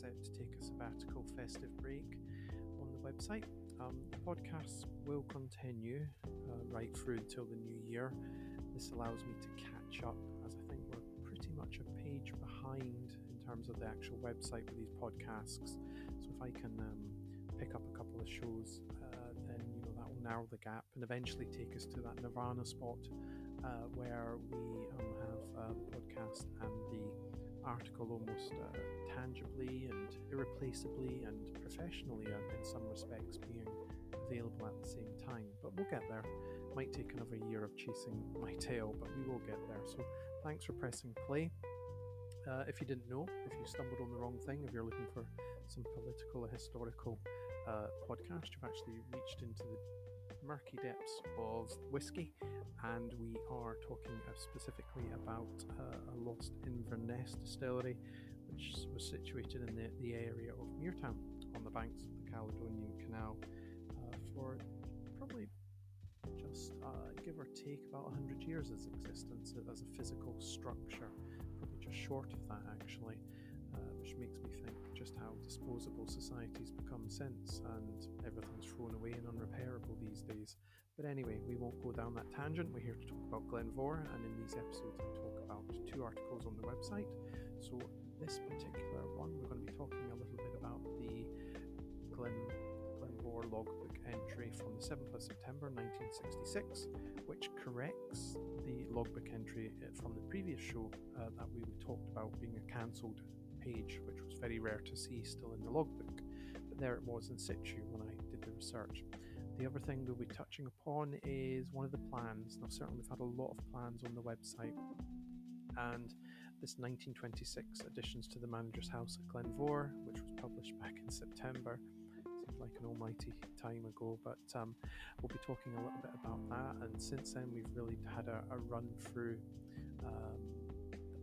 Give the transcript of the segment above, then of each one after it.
set to take a sabbatical festive break on the website. Um, the podcasts will continue uh, right through until the new year. This allows me to catch up, as I think we're pretty much a page behind in terms of the actual website with these podcasts. So if I can um, pick up a couple of shows, uh, then you know that will narrow the gap and eventually take us to that Nirvana spot uh, where we um, have uh, the podcast and the article almost uh, tangibly and irreplaceably and professionally uh, in some respects being available at the same time. But we'll get there. Might take another year of chasing my tail, but we will get there. So thanks for pressing play. Uh, if you didn't know, if you stumbled on the wrong thing, if you're looking for some political or historical uh, podcast, you've actually reached into the murky depths of whiskey, and we are talking uh, specifically about uh, a lost Inverness distillery, which was situated in the, the area of Muirtown on the banks of the Caledonian Canal uh, for probably just uh, give or take about 100 years its existence as a physical structure, probably just short of that actually which makes me think just how disposable society's become since, and everything's thrown away and unrepairable these days. But anyway, we won't go down that tangent. We're here to talk about Glen Mhor, and in these episodes, we talk about two articles on the website. So, this particular one, we're going to be talking a little bit about the Glen Glenvore logbook entry from the 7th of September 1966, which corrects the logbook entry uh, from the previous show uh, that we talked about being a cancelled page, which was very rare to see still in the logbook. But there it was in situ when I did the research. The other thing we'll be touching upon is one of the plans. Now, certainly, we've had a lot of plans on the website, and this 1926 additions to the Manager's House at Glen Mhor, which was published back in September. Seems like an almighty time ago, but um, we'll be talking a little bit about that. And since then, we've really had a, a run through um,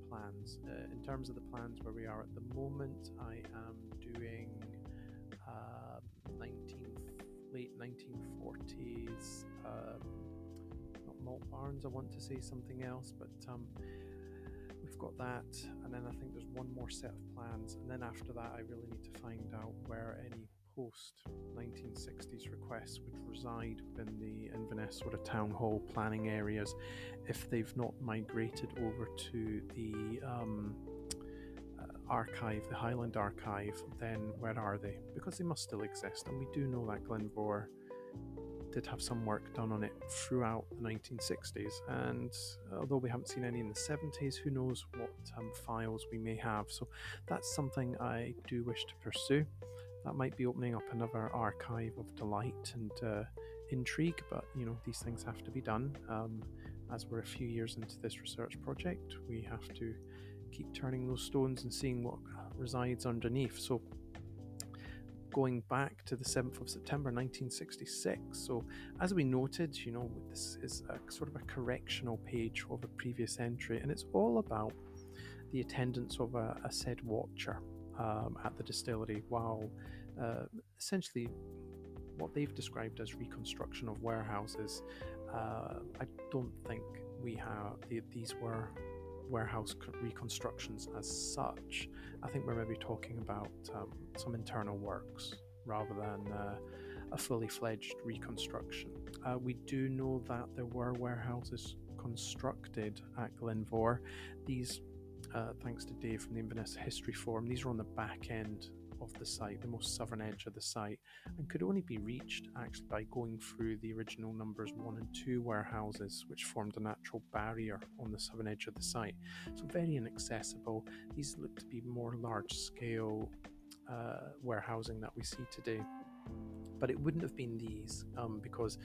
plans. Uh, in terms of the plans where we are at the moment, I am doing uh, 19, late 1940s, um, not malt barns, I want to say something else, but um, we've got that. And then I think there's one more set of plans. And then after that, I really need to find out where any post 1960s requests would reside within the Inverness sort of town hall planning areas if they've not migrated over to the um, uh, archive, the Highland Archive, then where are they? Because they must still exist, and we do know that Glen Mhor did have some work done on it throughout the 1960s, and although we haven't seen any in the 70s, who knows what um, files we may have. So that's something I do wish to pursue that might be opening up another archive of delight and uh, intrigue, but you know, these things have to be done. Um, as we're a few years into this research project, we have to keep turning those stones and seeing what resides underneath. So, going back to the 7th of September 1966. So, as we noted, you know, this is a sort of a correctional page of a previous entry, and it's all about the attendance of a, a said watcher um, at the distillery while uh, essentially what they've described as reconstruction of warehouses. Uh, I don't think we have these were warehouse reconstructions as such. I think we're maybe talking about um, some internal works rather than uh, a fully fledged reconstruction. Uh, we do know that there were warehouses constructed at Glen Mhor. These uh, thanks to Dave from the Inverness History Forum. These are on the back end of the site, the most southern edge of the site, and could only be reached actually by going through the original numbers one and two warehouses, which formed a natural barrier on the southern edge of the site. So, very inaccessible. These look to be more large scale uh, warehousing that we see today but it wouldn't have been these um, because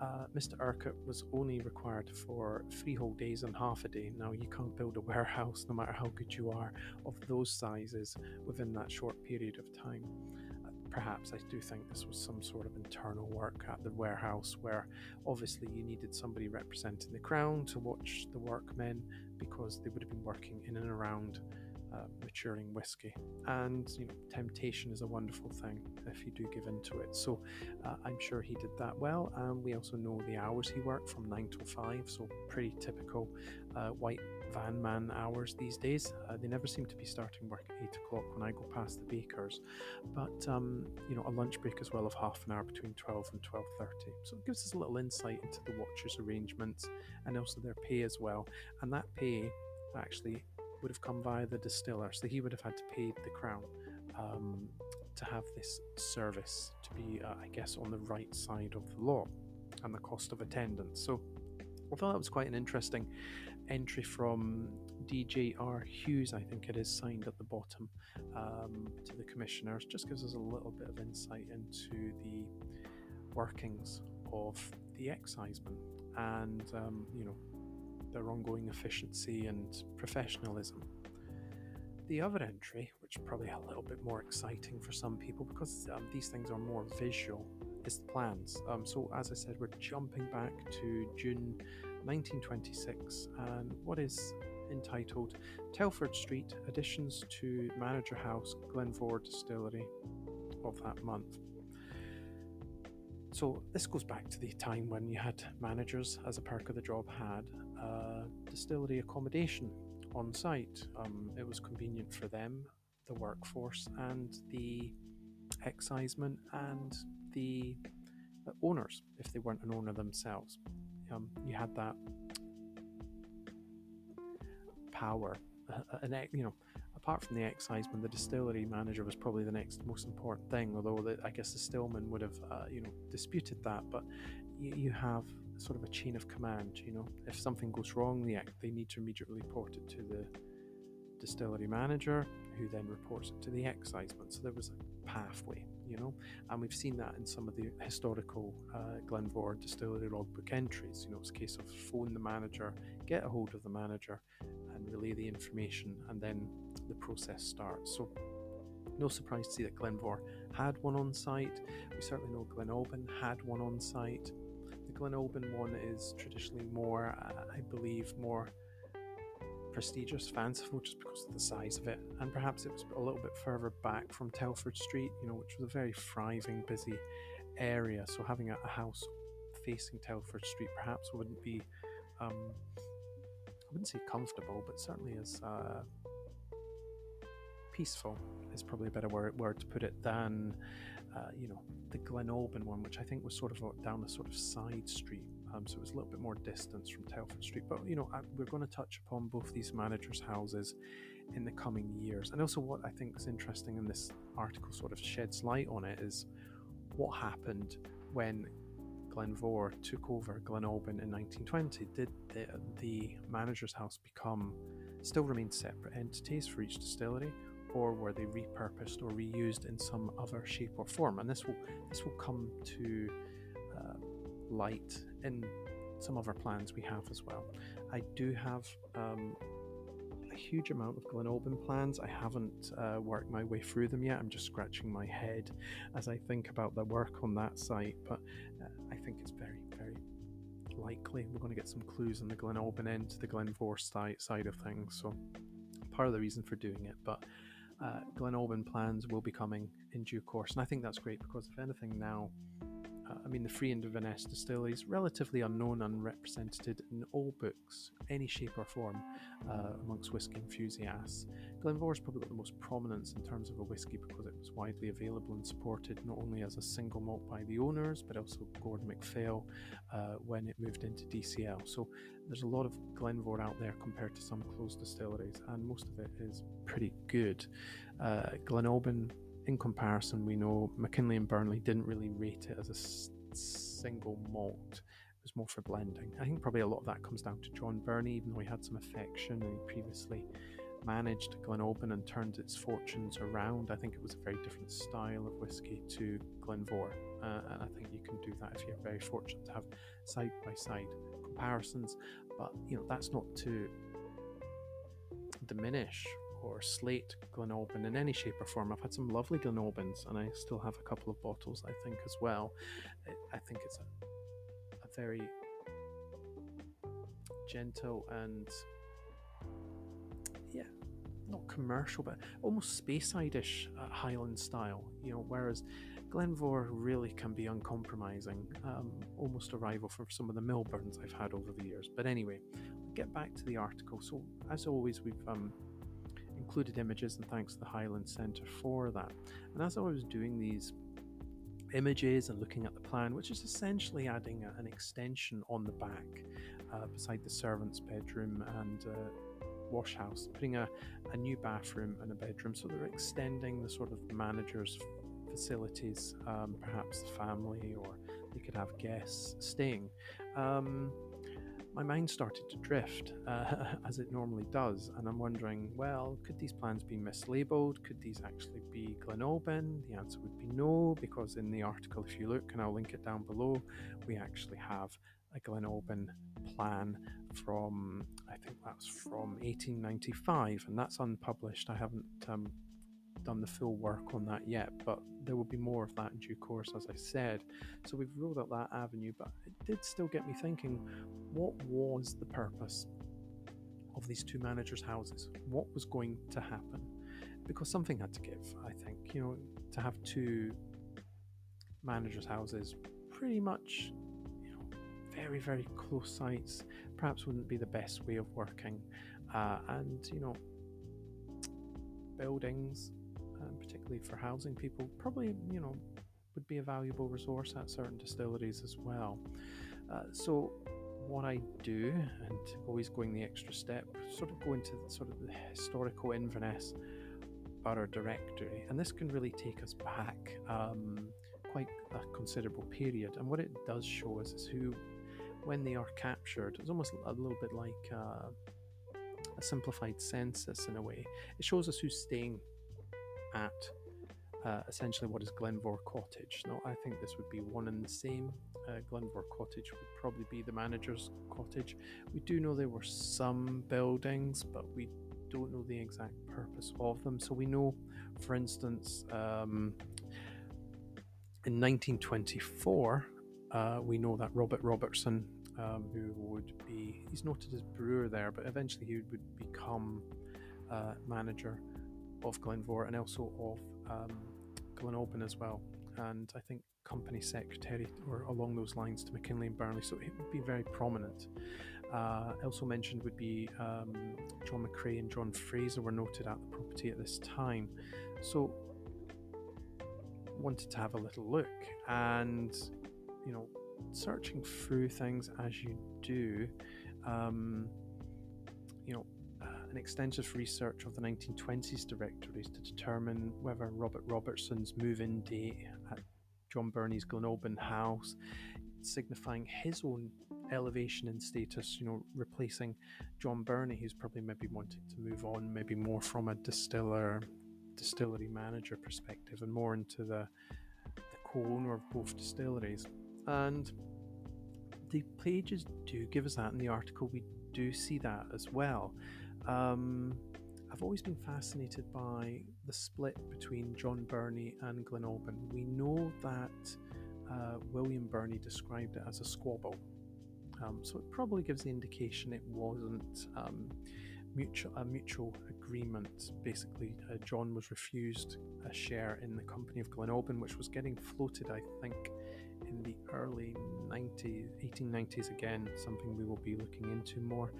uh, Mr. Urquhart was only required for three whole days and half a day. Now, you can't build a warehouse, no matter how good you are, of those sizes within that short period of time. Uh, perhaps I do think this was some sort of internal work at the warehouse where obviously you needed somebody representing the Crown to watch the workmen because they would have been working in and around uh, maturing whiskey. And you know, temptation is a wonderful thing if you do give in to it. So uh, I'm sure he did that well. And we also know the hours he worked from nine to five, so pretty typical uh, white van man hours these days. Uh, they never seem to be starting work at eight o'clock when I go past the bakers, but um, you know a lunch break as well of half an hour between twelve and twelve thirty. So it gives us a little insight into the watchers' arrangements and also their pay as well. And that pay actually would have come via the distiller, so he would have had to pay the crown. Um, to have this service to be, uh, I guess, on the right side of the law and the cost of attendance. So I thought that was quite an interesting entry from DJR Hughes, I think it is signed at the bottom um, to the commissioners. Just gives us a little bit of insight into the workings of the excisemen and, um, you know, their ongoing efficiency and professionalism. The other entry, which is probably a little bit more exciting for some people because um, these things are more visual, is the plans. Um, so, as I said, we're jumping back to June 1926 and what is entitled Telford Street Additions to Manager House, Glen Mhor Distillery of that month. So, this goes back to the time when you had managers, as a perk of the job, had uh, distillery accommodation on site. Um, it was convenient for them, the workforce, and the excisemen and the owners if they weren't an owner themselves um, you had that power. Uh, and you know, apart from the exciseman, the distillery manager was probably the next most important thing. Although the, I guess the stillman would have, uh, you know, disputed that. But you, you, have sort of a chain of command. You know, if something goes wrong, the they need to immediately report it to the distillery manager, who then reports it to the exciseman. So there was a pathway you know, and we've seen that in some of the historical uh, Glen Mhor distillery logbook entries. You know, it's a case of phone the manager, get a hold of the manager, and relay the information, and then the process starts. So, no surprise to see that Glen Mhor had one on site. We certainly know Glen Albyn had one on site. The Glen Albyn one is traditionally more, uh, I believe, more prestigious, fanciful, just because of the size of it. And perhaps it was a little bit further back from Telford Street, you know, which was a very thriving, busy area. So having a, a house facing Telford Street perhaps wouldn't be, um, I wouldn't say comfortable, but certainly as uh, peaceful is probably a better word, word to put it than, uh, you know, the Glen Albyn one, which I think was sort of down a sort of side street um, so it was a little bit more distance from Telford Street. But you know, I, we're going to touch upon both these managers' houses in the coming years. And also, what I think is interesting in this article sort of sheds light on it is what happened when Glen Mhor took over Glen Albyn in 1920. Did the, the manager's house become still remain separate entities for each distillery? Or were they repurposed or reused in some other shape or form? And this will this will come to uh, light in some other plans we have as well. I do have um, a huge amount of Glen Albyn plans. I haven't uh, worked my way through them yet. I'm just scratching my head as I think about the work on that site, but uh, I think it's very, very likely we're going to get some clues on the Glen Albyn end to the Glen Mhor side, side of things. So, part of the reason for doing it, but uh, Glen Albyn plans will be coming in due course, and I think that's great because if anything now I mean, the Free end of Inverness still is relatively unknown, unrepresented in all books, any shape or form, uh, amongst whisky enthusiasts. Glen Mhor is probably got the most prominence in terms of a whisky because it was widely available and supported not only as a single malt by the owners, but also Gordon MacPhail uh, when it moved into DCL. So there's a lot of Glen Mhor out there compared to some closed distilleries, and most of it is pretty good. Uh, Glen Albyn in comparison, we know Mackinlay and Birnie didn't really rate it as a s- single malt. It was more for blending. I think probably a lot of that comes down to John Birnie, even though he had some affection and he previously managed Glen Albyn and turned its fortunes around. I think it was a very different style of whiskey to Glen Mhor, uh, and I think you can do that if you're very fortunate to have side by side comparisons. But you know that's not to diminish or slate Glen Albyn in any shape or form. I've had some lovely Glen Albyns, and I still have a couple of bottles, I think, as well. I think it's a, a very gentle and, yeah, not commercial, but almost Speyside-ish uh, Highland style. You know, whereas Glen Mhor really can be uncompromising, um, almost a rival for some of the Millburns I've had over the years. But anyway, get back to the article. So, as always, we've um, included images, and thanks to the Highland Centre for that. And as I was doing these images and looking at the plan, which is essentially adding a, an extension on the back uh, beside the servant's bedroom and uh, putting a, a new bathroom and a bedroom. So they're extending the sort of manager's facilities, um, perhaps the family, or they could have guests staying. Um, my mind started to drift, uh, as it normally does, and I'm wondering, well, could these plans be mislabeled? Could these actually be Glen Albyn? The answer would be no, because in the article, if you look, and I'll link it down below, we actually have a Glen Albyn plan from, I think that's from 1895, and that's unpublished. I haven't um, done the full work on that yet, but there will be more of that in due course, as I said. So we've ruled out that avenue, but it did still get me thinking what was the purpose of these two managers' houses? What was going to happen? Because something had to give, I think. You know, to have two managers' houses pretty much you know, very, very close sites perhaps wouldn't be the best way of working. Uh, and, you know, buildings um, particularly for housing people, probably you know would be a valuable resource at certain distilleries as well. Uh, so what I do, and always going the extra step, sort of go into the, sort of the historical Inverness borough directory, and this can really take us back um, quite a considerable period. And what it does show us is who, when they are captured, it's almost a little bit like uh, a simplified census in a way. It shows us who's staying at uh, essentially what is Glen Mhor Cottage. Now, I think this would be one and the same. Uh, Glen Mhor Cottage would probably be the manager's cottage. We do know there were some buildings, but we don't know the exact purpose of them. So we know, for instance, um, in 1924, uh, we know that Robert Robertson, um, who would be, he's noted as brewer there, but eventually he would become uh, manager of Glen Mhor and also of um, Glen Albyn as well. And I think company secretary or along those lines to Mackinlay and Birnie, so it would be very prominent. Uh, also mentioned would be um, John McCrae and John Fraser were noted at the property at this time. So wanted to have a little look and you know searching through things as you do um, an extensive research of the 1920s directories to determine whether Robert Robertson's move in date at John Birnie's Glenalbin house, signifying his own elevation in status, you know, replacing John Birnie, who's probably maybe wanting to move on, maybe more from a distiller, distillery manager perspective and more into the, the co owner of both distilleries. And the pages do give us that in the article, we do see that as well. Um, I've always been fascinated by the split between John Birnie and Glen Albyn. We know that uh, William Birnie described it as a squabble, um, so it probably gives the indication it wasn't um, mutual, a mutual agreement. Basically, uh, John was refused a share in the company of Glen Albyn, which was getting floated, I think, in the early 90s, 1890s again, something we will be looking into more.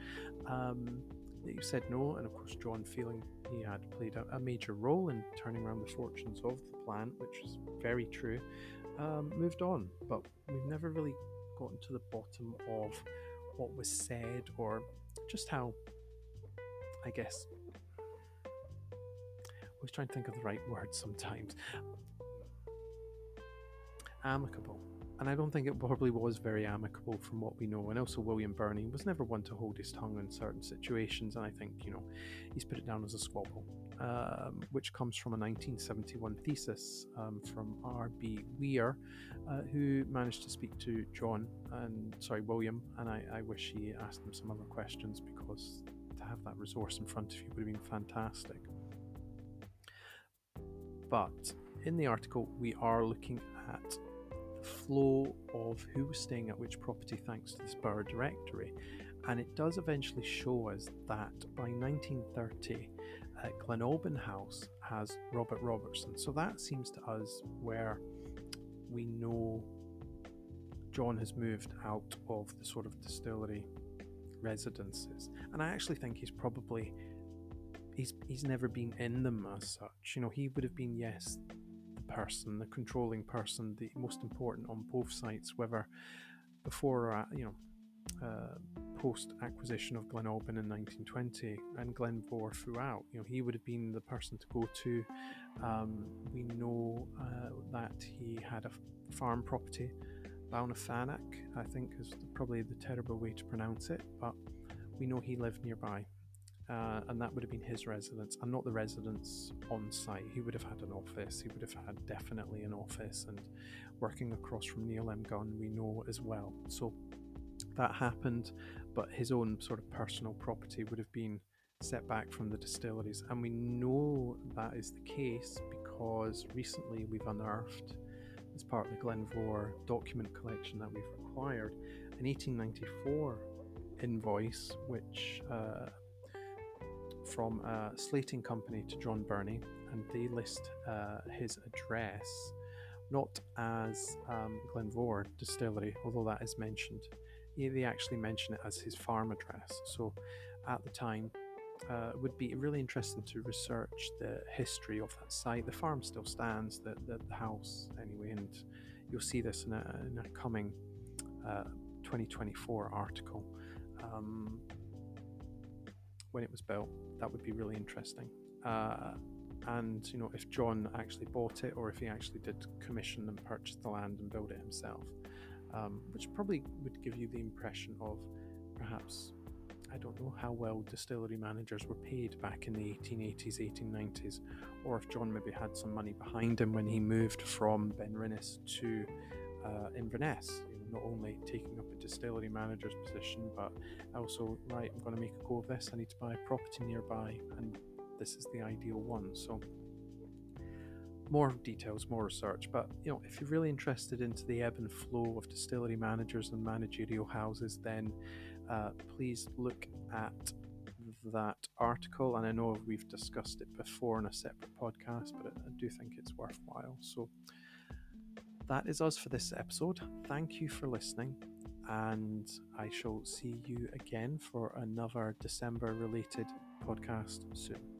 Um, he said no, and of course, John, feeling he had played a, a major role in turning around the fortunes of the plant, which was very true, um, moved on. But we've never really gotten to the bottom of what was said or just how, I guess, I was trying to think of the right word sometimes. Amicable and I don't think it probably was very amicable from what we know. And also, William Birnie was never one to hold his tongue in certain situations, and I think you know he's put it down as a squabble, um, which comes from a 1971 thesis um, from R.B. Weir, uh, who managed to speak to John and sorry William, and I, I wish he asked him some other questions because to have that resource in front of you would have been fantastic. But in the article, we are looking at flow of who was staying at which property thanks to this borough directory. And it does eventually show us that by 1930, at uh, Glen Albyn House has Robert Robertson. So that seems to us where we know John has moved out of the sort of distillery residences. And I actually think he's probably he's he's never been in them as such. You know, he would have been yes, person, the controlling person, the most important on both sites, whether before or you know uh, post acquisition of Glen Albyn in 1920 and Glen Mhor throughout. You know, he would have been the person to go to. Um, we know uh, that he had a farm property, Balnafanach, I think is probably the terrible way to pronounce it, but we know he lived nearby. Uh, and that would have been his residence and not the residence on site. He would have had an office, he would have had definitely an office, and working across from Neil M. Gunn, we know as well. So that happened, but his own sort of personal property would have been set back from the distilleries. And we know that is the case because recently we've unearthed, as part of the Glen Mhor document collection that we've acquired, an 1894 invoice which uh, from a slating company to John Birnie, and they list uh, his address not as um, Glen Mhor Distillery, although that is mentioned they actually mention it as his farm address. So at the time, uh, it would be really interesting to research the history of that site. The farm still stands, the, the, the house anyway, and you'll see this in a, in a coming uh, 2024 article. Um, when it was built, that would be really interesting. Uh, and you know, if John actually bought it, or if he actually did commission and purchase the land and build it himself um, which probably would give you the impression of perhaps I don't know how well distillery managers were paid back in the 1880s, 1890s, or if John maybe had some money behind him when he moved from Benrinnes to uh, Inverness. Not only taking up a distillery manager's position, but also, right, I'm going to make a go of this. I need to buy a property nearby, and this is the ideal one. So more details, more research. But you know, if you're really interested into the ebb and flow of distillery managers and managerial houses, then uh, please look at that article. And I know we've discussed it before in a separate podcast, but I do think it's worthwhile. So that is us for this episode. Thank you for listening, and I shall see you again for another December related podcast soon.